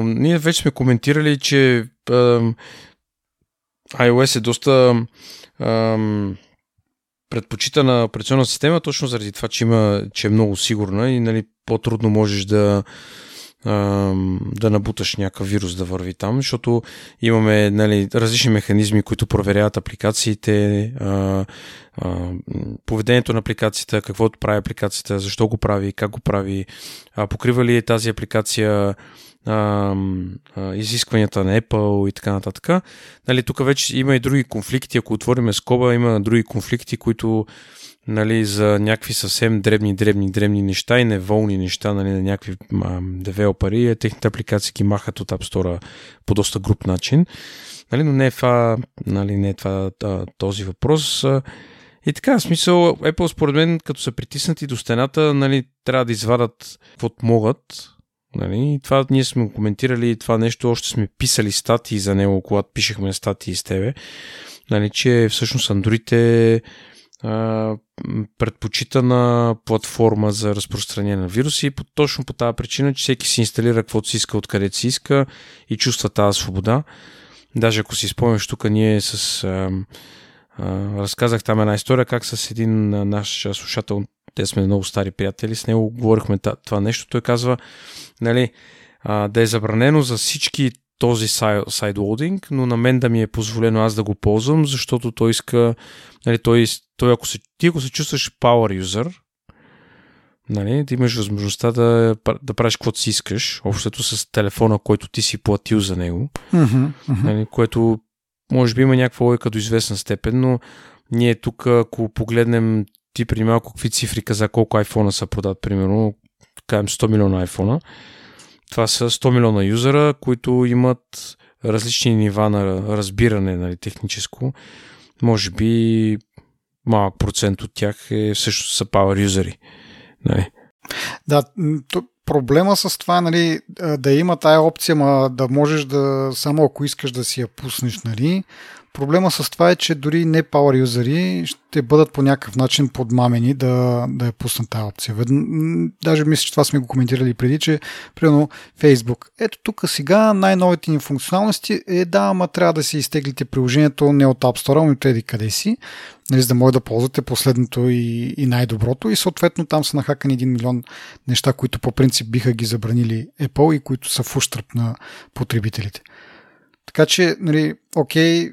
ние вече сме коментирали, че е, iOS е доста е, предпочитана операционна система, точно заради това, че, има, че е много сигурна и нали, по-трудно можеш да да набуташ някакъв вирус да върви там, защото имаме нали, различни механизми, които проверяват апликациите, поведението на апликацията, каквото прави апликацията, защо го прави, как го прави, покрива ли е тази апликация изискванията на Apple и така нататък. Нали, тук вече има и други конфликти, ако отвориме скоба, има други конфликти, които нали, за някакви съвсем дребни, дребни, дребни неща и неволни неща нали, на някакви девелопери. Техните апликации ги махат от App Store по доста груп начин. Нали, но не е това, нали, не е това а, този въпрос. И така, в смисъл, Apple според мен, като са притиснати до стената, нали, трябва да извадат каквото могат. Нали, и това ние сме коментирали, това нещо още сме писали статии за него, когато пишехме статии с тебе. Нали, че всъщност Android е предпочитана платформа за разпространение на вируси и точно по тази причина, че всеки си инсталира каквото си иска, откъдето си иска и чувства тази свобода. Даже ако си спомняш, тук ние с... А, а, разказах там една история, как с един наш слушател, те сме много стари приятели, с него говорихме това нещо. Той казва, нали, а, да е забранено за всички този сайдлоудинг, но на мен да ми е позволено аз да го ползвам, защото той иска, нали, той, той ако се, ти ако се чувстваш power user, нали, да имаш възможността да, да правиш каквото си искаш, общото с телефона, който ти си платил за него, mm-hmm. Нали, което може би има някаква логика до известна степен, но ние тук, ако погледнем ти преди малко какви цифри каза колко iPhone са продат, примерно, кажем 100 милиона iPhone, това са 100 милиона юзера, които имат различни нива на разбиране нали, техническо. Може би малък процент от тях е, също са power юзери. Нали. Да, проблема с това, нали, да има тая опция, ма да можеш да, само ако искаш да си я пуснеш, нали, Проблема с това е, че дори не power юзери ще бъдат по някакъв начин подмамени да, да я пуснат тази опция. Даже мисля, че това сме го коментирали преди, че примерно Facebook. Ето тук сега най-новите ни функционалности е да, ама трябва да си изтеглите приложението не от App Store, ами преди къде си, нали, за да може да ползвате последното и, и най-доброто и съответно там са нахакани един милион неща, които по принцип биха ги забранили Apple и които са в ущърп на потребителите. Така че, нали, окей,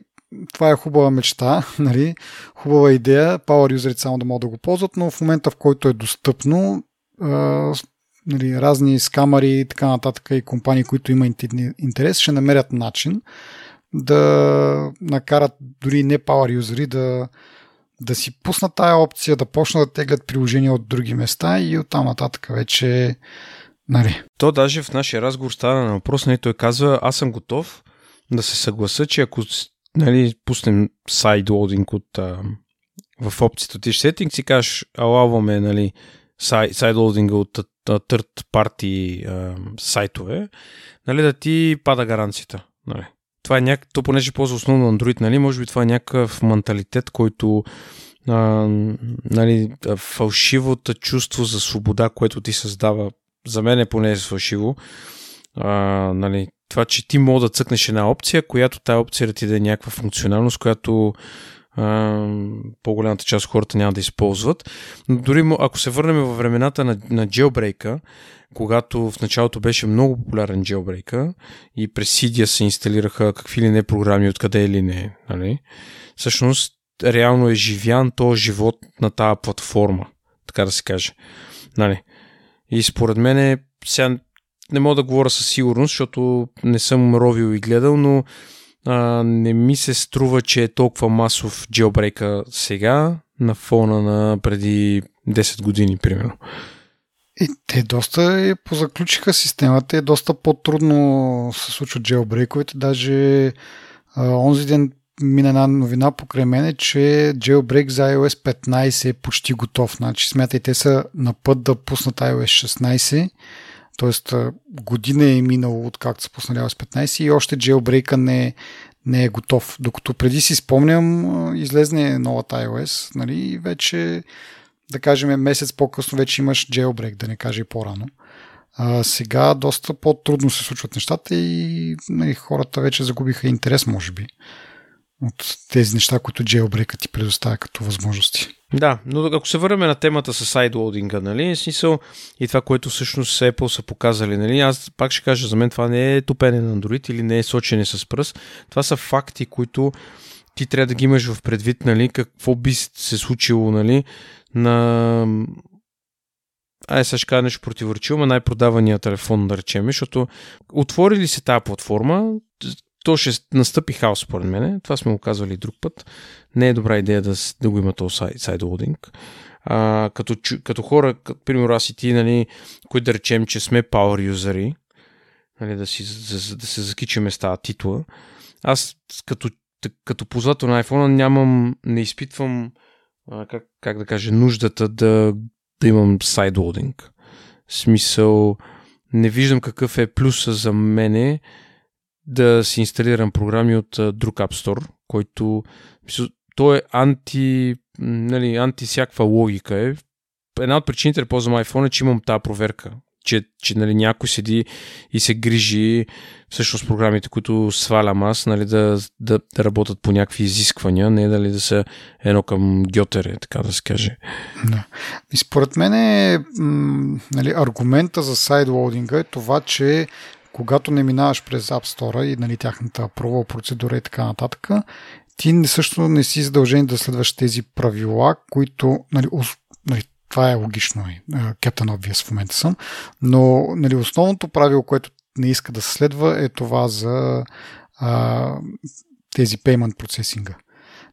това е хубава мечта, нали? хубава идея, power юзерите само да могат да го ползват, но в момента в който е достъпно, а, нали, разни скамари и така нататък и компании, които имат интерес, ще намерят начин да накарат дори не power юзери да, да си пуснат тая опция, да почнат да теглят приложения от други места и оттам нататък вече нали. То даже в нашия разговор стана на въпрос, нали, той казва, аз съм готов да се съгласа, че ако нали, пуснем сайдлоудинг от а, в опцията ти settings и кажеш, алаваме, нали, сайдлоудинга от third party сайтове, нали, да ти пада гаранцията. Нали. Това е някак, то понеже ползва основно Android, нали, може би това е някакъв менталитет, който а, нали, фалшивото чувство за свобода, което ти създава, за мен е поне фалшиво, а, нали, това, че ти мога да цъкнеш една опция, която тази опция да ти даде някаква функционалност, която а, по-голямата част от хората няма да използват. Но дори ако се върнем във времената на, на джелбрейка, когато в началото беше много популярен джелбрейка и през Cydia се инсталираха какви ли не програми, откъде или не, нали? всъщност реално е живян този живот на тази платформа, така да се каже. Нали? И според мен сега не мога да говоря със сигурност, защото не съм ровил и гледал, но а, не ми се струва, че е толкова масов джелбрейка сега на фона на преди 10 години, примерно. И те доста е, позаключиха системата, е доста по-трудно се случват джелбрейковете. Даже а, онзи ден мина една новина покрай мене, че Jailbreak за iOS 15 е почти готов. Значи смятай, те са на път да пуснат iOS 16 Тоест година е минало от както са пуснали iOS 15 и още jailbreak не, не е готов. Докато преди си спомням, излезне новата iOS, нали, и вече, да кажем, месец по-късно вече имаш jailbreak, да не кажа и по-рано. А, сега доста по-трудно се случват нещата и нали, хората вече загубиха интерес, може би, от тези неща, които jailbreak ти предоставя като възможности. Да, но ако се върнем на темата с сайдлоудинга, нали, смисъл и това, което всъщност Apple са показали, нали, аз пак ще кажа, за мен това не е тупене на Android или не е сочене с пръст. Това са факти, които ти трябва да ги имаш в предвид, нали, какво би се случило, нали, на Ай, сега ще кажа нещо противоречиво, но най-продавания телефон, да речем, защото отвори ли се тази платформа, то ще настъпи хаос, според мен. Това сме го казвали друг път. Не е добра идея да, да го има този сайдлоудинг. А, като, като хора, като, примерно аз и ти, нали, които да речем, че сме power юзери, нали, да, си, да, да се закичаме с тази титла, аз като, като ползвател на iPhone нямам, не изпитвам, а, как, как да кажа, нуждата да, да имам сайдлоудинг. В смисъл, не виждам какъв е плюса за мене да си инсталирам програми от друг App Store, който той е анти, нали, анти всякаква логика. Е. Една от причините да ползвам iPhone е, че имам тази проверка. Че, че нали, някой седи и се грижи всъщност програмите, които свалям аз, нали, да, да, да работят по някакви изисквания, не дали да са едно към гьотере, така да се каже. Да. И според мен е, нали, аргумента за сайдлоудинга е това, че когато не минаваш през App Store и нали, тяхната прова процедура и така нататък, ти също не си задължен да следваш тези правила, които нали, нали, това е логично. Captain Obvious в момента съм. Но нали, основното правило, което не иска да се следва е това за а, тези payment процесинга.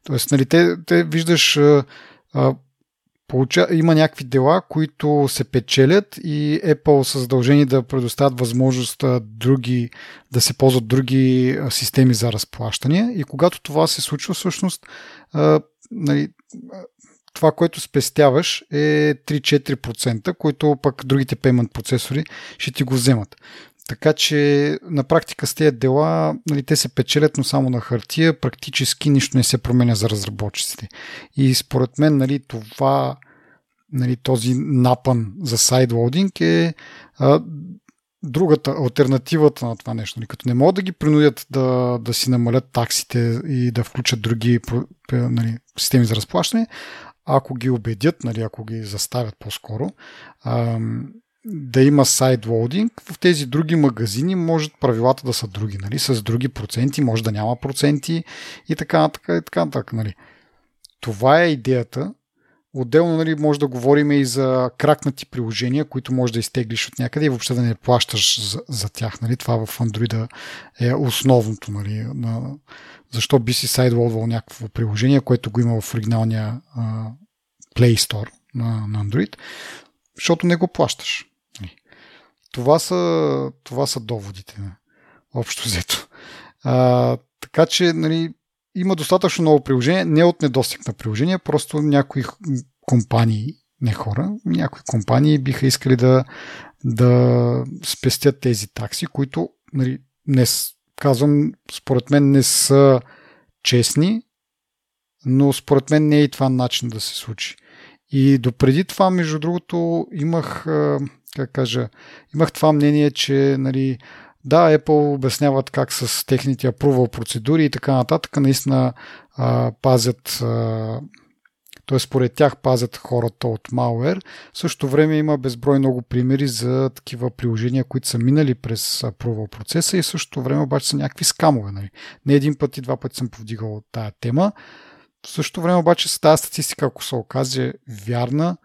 Тоест, нали, те, те виждаш а, получа... има някакви дела, които се печелят и Apple са задължени да предоставят възможност други, да се ползват други системи за разплащания и когато това се случва всъщност нали, това, което спестяваш е 3-4%, които пък другите payment процесори ще ти го вземат. Така че на практика с тези дела нали, те се печелят, но само на хартия, практически нищо не се променя за разработчиците. И според мен нали, това, нали, този напън за сайдлоудинг е а, другата, альтернативата на това нещо. Нали, като не могат да ги принудят да, да си намалят таксите и да включат други нали, системи за разплащане, ако ги убедят, нали, ако ги заставят по-скоро, а, да има сайдлоудинг, в тези други магазини може правилата да са други, нали? с други проценти, може да няма проценти и така, така, и така, така нали? Това е идеята. Отделно нали, може да говорим и за кракнати приложения, които може да изтеглиш от някъде и въобще да не плащаш за, за тях. Нали? Това в Android е основното. Нали? На, защо би си сайдлоудвал някакво приложение, което го има в оригиналния а, Play Store на, на Android, защото не го плащаш. Това са, това са доводите. Общо взето. А, така че, нали, има достатъчно много приложения, не от недостиг на приложения, просто някои компании, не хора, някои компании биха искали да, да спестят тези такси, които, нали, не, казвам, според мен не са честни, но според мен не е и това начин да се случи. И допреди това, между другото, имах, как кажа, имах това мнение, че нали, да, Apple обясняват как с техните approval процедури и така нататък наистина а, пазят т.е. според тях пазят хората от malware. В същото време има безброй много примери за такива приложения, които са минали през approval процеса и в същото време обаче са някакви скамове. Нали. Не един път и два пъти съм повдигал тая тема. В същото време обаче с тази статистика, ако се окаже вярна,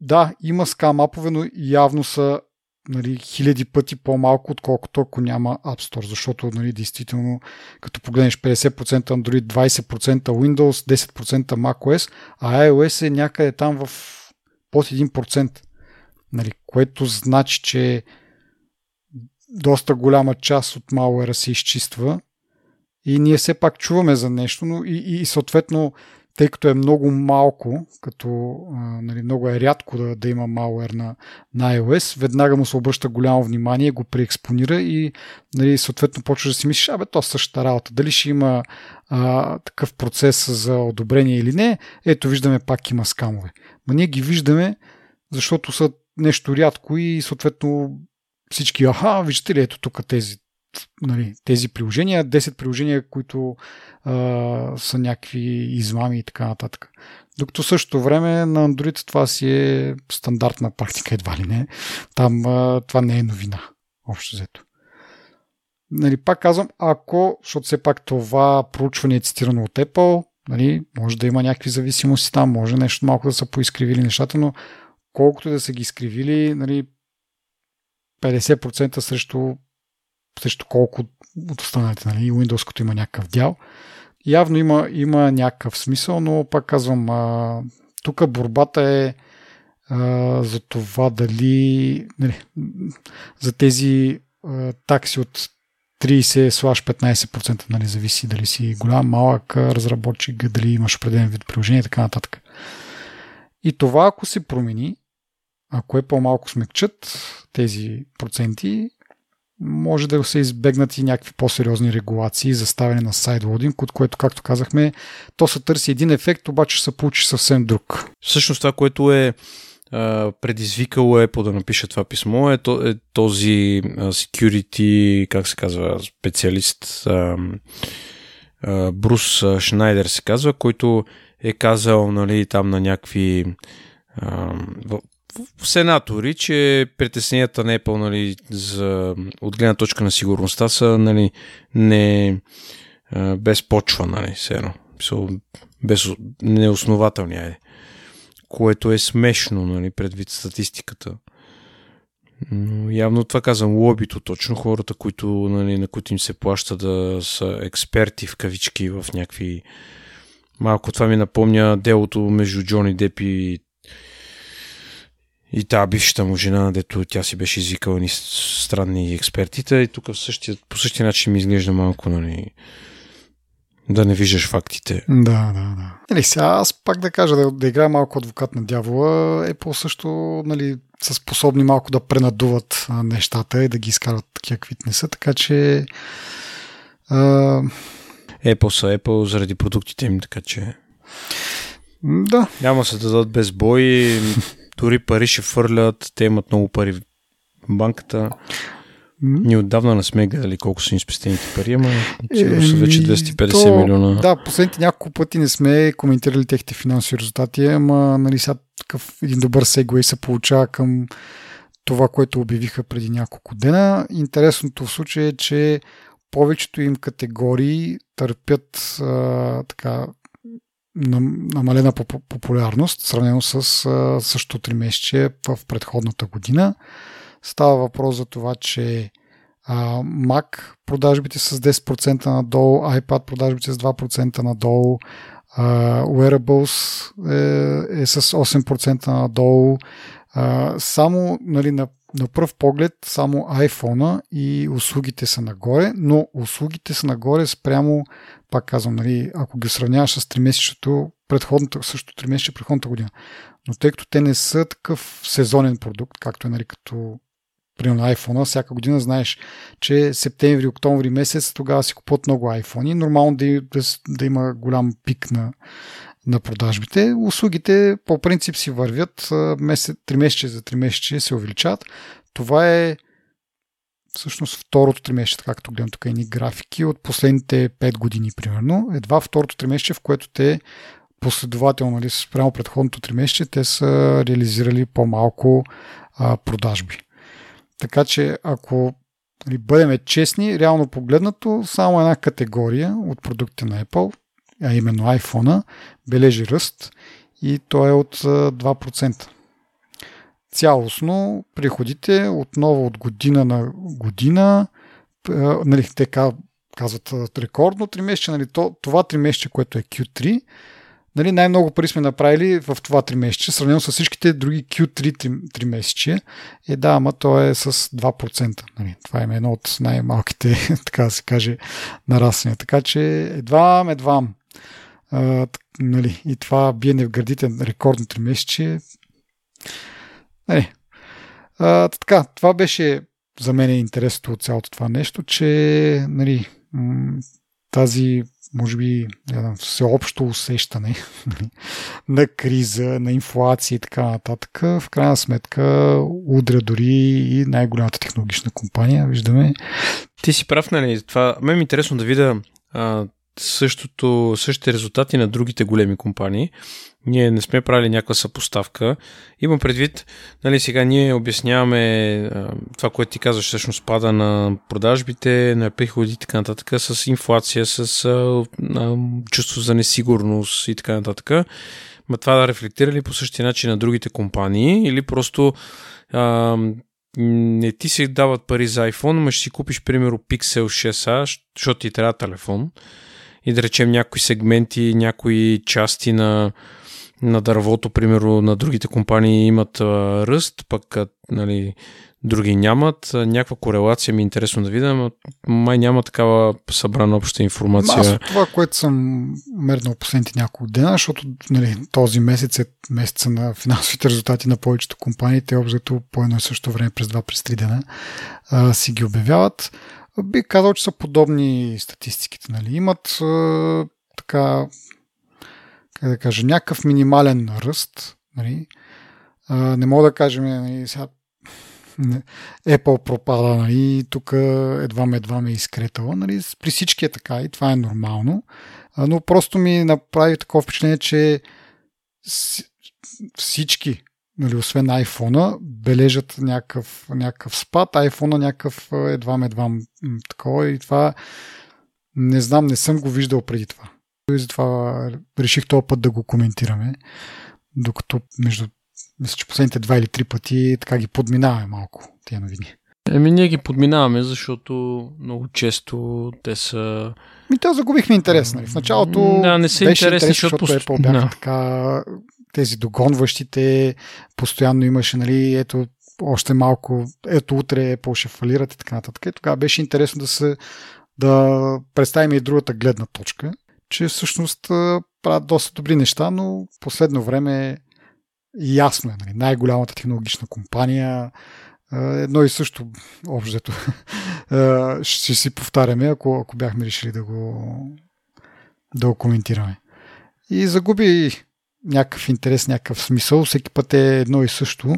да, има скам апове, но явно са нали, хиляди пъти по-малко, отколкото ако няма App Store, защото нали, действително, като погледнеш 50% Android, 20% Windows, 10% macOS, а iOS е някъде там в под 1%, нали, което значи, че доста голяма част от malware се изчиства и ние все пак чуваме за нещо, но и, и съответно тъй като е много малко, като а, нали, много е рядко да, да има malware на, на iOS, веднага му се обръща голямо внимание, го преекспонира и нали, съответно почваш да си мислиш, абе, то същата работа. Дали ще има а, такъв процес за одобрение или не, ето виждаме пак има скамове. Но ние ги виждаме, защото са нещо рядко и съответно всички, аха, виждате ли, ето тук тези нали, тези приложения, 10 приложения, които а, са някакви измами и така нататък. Докато същото време на Android това си е стандартна практика, едва ли не. Там а, това не е новина, общо взето. Нали, пак казвам, ако, защото все пак това проучване е цитирано от Apple, нали, може да има някакви зависимости там, може нещо малко да са поизкривили нещата, но колкото да са ги изкривили, нали, 50% срещу срещу колко от останалите, нали, Windows като има някакъв дял. Явно има, има някакъв смисъл, но пак казвам, тук борбата е а, за това дали нали, за тези а, такси от 30-15% нали, зависи дали си голям, малък разработчик, дали имаш определен вид приложение и така нататък. И това, ако се промени, ако е по-малко смекчат тези проценти, може да се избегнат и някакви по-сериозни регулации за ставане на сайдлодинг, от което, както казахме, то се търси един ефект, обаче се получи съвсем друг. Всъщност това, което е предизвикало Apple да напише това писмо е, е този security, как се казва, специалист Брус Шнайдер се казва, който е казал нали, там на някакви сенатори, че притесненията на Apple нали, за, от гледна точка на сигурността са нали, не, без почва, нали, едно. Без, неоснователни, айде. Което е смешно, нали, предвид статистиката. Но явно това казвам лобито точно, хората, които, нали, на които им се плаща да са експерти в кавички в някакви... Малко това ми напомня делото между Джони Деп и и тази бившата му жена, дето тя си беше извикала ни странни експертите и тук същия, по същия начин ми изглежда малко, нали, да не виждаш фактите. Да, да, да. Нали, сега аз пак да кажа, да, да играя малко адвокат на дявола, е по също, нали, са способни малко да пренадуват нещата и да ги изкарат такива, каквито не са, така че а... Apple са Apple заради продуктите им, така че да. Няма се дадат без бой. Дори пари ще фърлят, те имат много пари в банката. Ние отдавна не сме гледали колко са им спестените пари, ама сигурно са вече 250 то, милиона. Да, последните няколко пъти не сме коментирали техните финансови резултати, ама нали сега такъв един добър сегуей се получава към това, което обявиха преди няколко дена. Интересното в случая е, че повечето им категории търпят а, така намалена популярност, сравнено с същото 3 месече в предходната година. Става въпрос за това, че Mac продажбите с 10% надолу, iPad продажбите с 2% надолу, Wearables е, е с 8% надолу. само нали, на на пръв поглед само iPhone и услугите са нагоре, но услугите са нагоре спрямо, пак казвам, нали, ако ги сравняваш с 3 месечето, предходната, също 3 месече предходната година. Но тъй като те не са такъв сезонен продукт, както е нали, като примерно iPhone, всяка година знаеш, че септември, октомври месец тогава си купуват много iPhone. Нормално да, да, да има голям пик на, на продажбите. Услугите по принцип си вървят месец, 3 месече за 3 месече се увеличават. Това е всъщност второто 3 месече, както гледам тук едни графики от последните 5 години примерно. Едва второто 3 месече, в което те последователно, нали, спрямо предходното 3 месече, те са реализирали по-малко а, продажби. Така че ако нали, бъдем честни, реално погледнато, само една категория от продукти на Apple, а именно iPhone, бележи ръст и то е от 2%. Цялостно приходите отново от година на година, нали, те казват рекордно 3 месеца, нали, това 3 месеца, което е Q3, нали, най-много пари сме направили в това 3 месече, сравнено с всичките други Q3 3 месече. Е, да, ама то е с 2%. Нали. Това е едно от най-малките, така да се каже, нараствания. Така че едва, едва. А, нали, и това биене в гърдите рекордно 3 месече. Нали. А, така, това беше за мен интересното от цялото това нещо, че нали, тази може би, знам, всеобщо усещане на криза, на инфлация и така нататък, в крайна сметка удря дори и най-голямата технологична компания. Виждаме. Ти си прав, нали? Това, мен е интересно да видя а, същото, същите резултати на другите големи компании. Ние не сме правили някаква съпоставка. Имам предвид, нали, сега ние обясняваме това, което ти казваш, всъщност пада на продажбите, на приходи и така нататък, с инфлация, с а, а, чувство за несигурност и така нататък. Ма това да рефлектира ли по същия начин на другите компании или просто а, не ти се дават пари за iPhone, но ще си купиш, примерно, Pixel 6a, защото ти трябва телефон и да речем някои сегменти, някои части на, на дървото, примерно на другите компании имат а, ръст, пък а, нали, други нямат. Някаква корелация ми е интересно да видя, но май няма такава събрана обща информация. Аз това, което съм мернал последните няколко дена, защото нали, този месец е месеца на финансовите резултати на повечето компании, те обзето по едно и също време през 2 през 3 дена а, си ги обявяват. Би казал, че са подобни статистиките. Нали. Имат а, така, как да кажа, някакъв минимален ръст. Нали. А, не мога да кажем, нали, сега Apple пропада, нали, тук едва ме едва ме е изкретала. Нали, при всички е така и това е нормално. Но просто ми направи такова впечатление, че всички нали, освен iPhone, бележат някакъв, някакъв спад, iPhone някакъв едва едва такова и това не знам, не съм го виждал преди това. И затова реших този път да го коментираме, докато между мисля, че последните два или три пъти така ги подминаваме малко тия новини. Еми, ние ги подминаваме, защото много често те са... Ми, те загубихме интерес, нали? В началото да, не са беше интересни, защото, защото Apple бяха да. така тези догонващите, постоянно имаше, нали, ето, още малко, ето утре ще фалират и така нататък. И тогава беше интересно да се да представим и другата гледна точка, че всъщност правят доста добри неща, но последно време ясно е, нали, най-голямата технологична компания, едно и също общото ще си повтаряме, ако, ако бяхме решили да го, да го коментираме. И загуби някакъв интерес, някакъв смисъл. Всеки път е едно и също,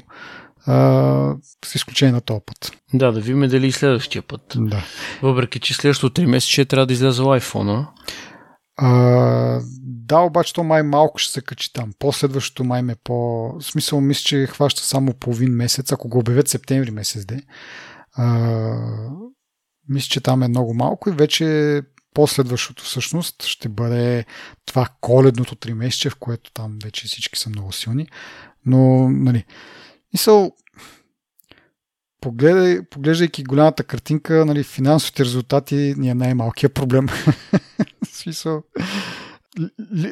а, с изключение на този път. Да, да видим дали и следващия път. Да. Въпреки, че следващото 3 месеца трябва да излезе iPhone. А, да, обаче то май малко ще се качи там. Последващото май ме по... В смисъл, мисля, че хваща само половин месец, ако го обявят септември месец, де. А, мисля, че там е много малко и вече Последващото всъщност ще бъде това коледното три месече, в което там вече всички са много силни. Но, нали, мисъл, погледай, поглеждайки голямата картинка, нали, финансовите резултати ни е най-малкият проблем. смисъл,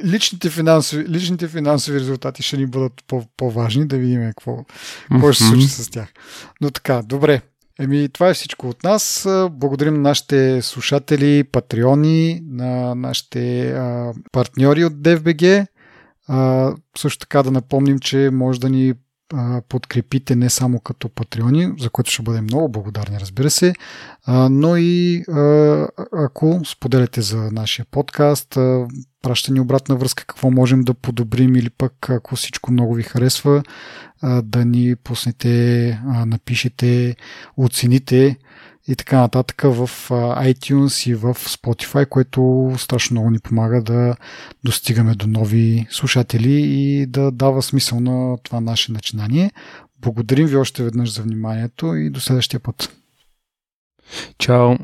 личните, финансови, личните финансови резултати ще ни бъдат по- по-важни, да видим какво, какво ще се случи с тях. Но така, добре. Еми, това е всичко от нас. Благодарим на нашите слушатели, патреони, на нашите а, партньори от DFBG. А, също така да напомним, че може да ни подкрепите не само като патреони, за което ще бъдем много благодарни, разбира се, но и ако споделяте за нашия подкаст, праща ни обратна връзка какво можем да подобрим или пък ако всичко много ви харесва, да ни пуснете, напишете, оцените и така нататък в iTunes и в Spotify, което страшно много ни помага да достигаме до нови слушатели и да дава смисъл на това наше начинание. Благодарим ви още веднъж за вниманието и до следващия път. Чао!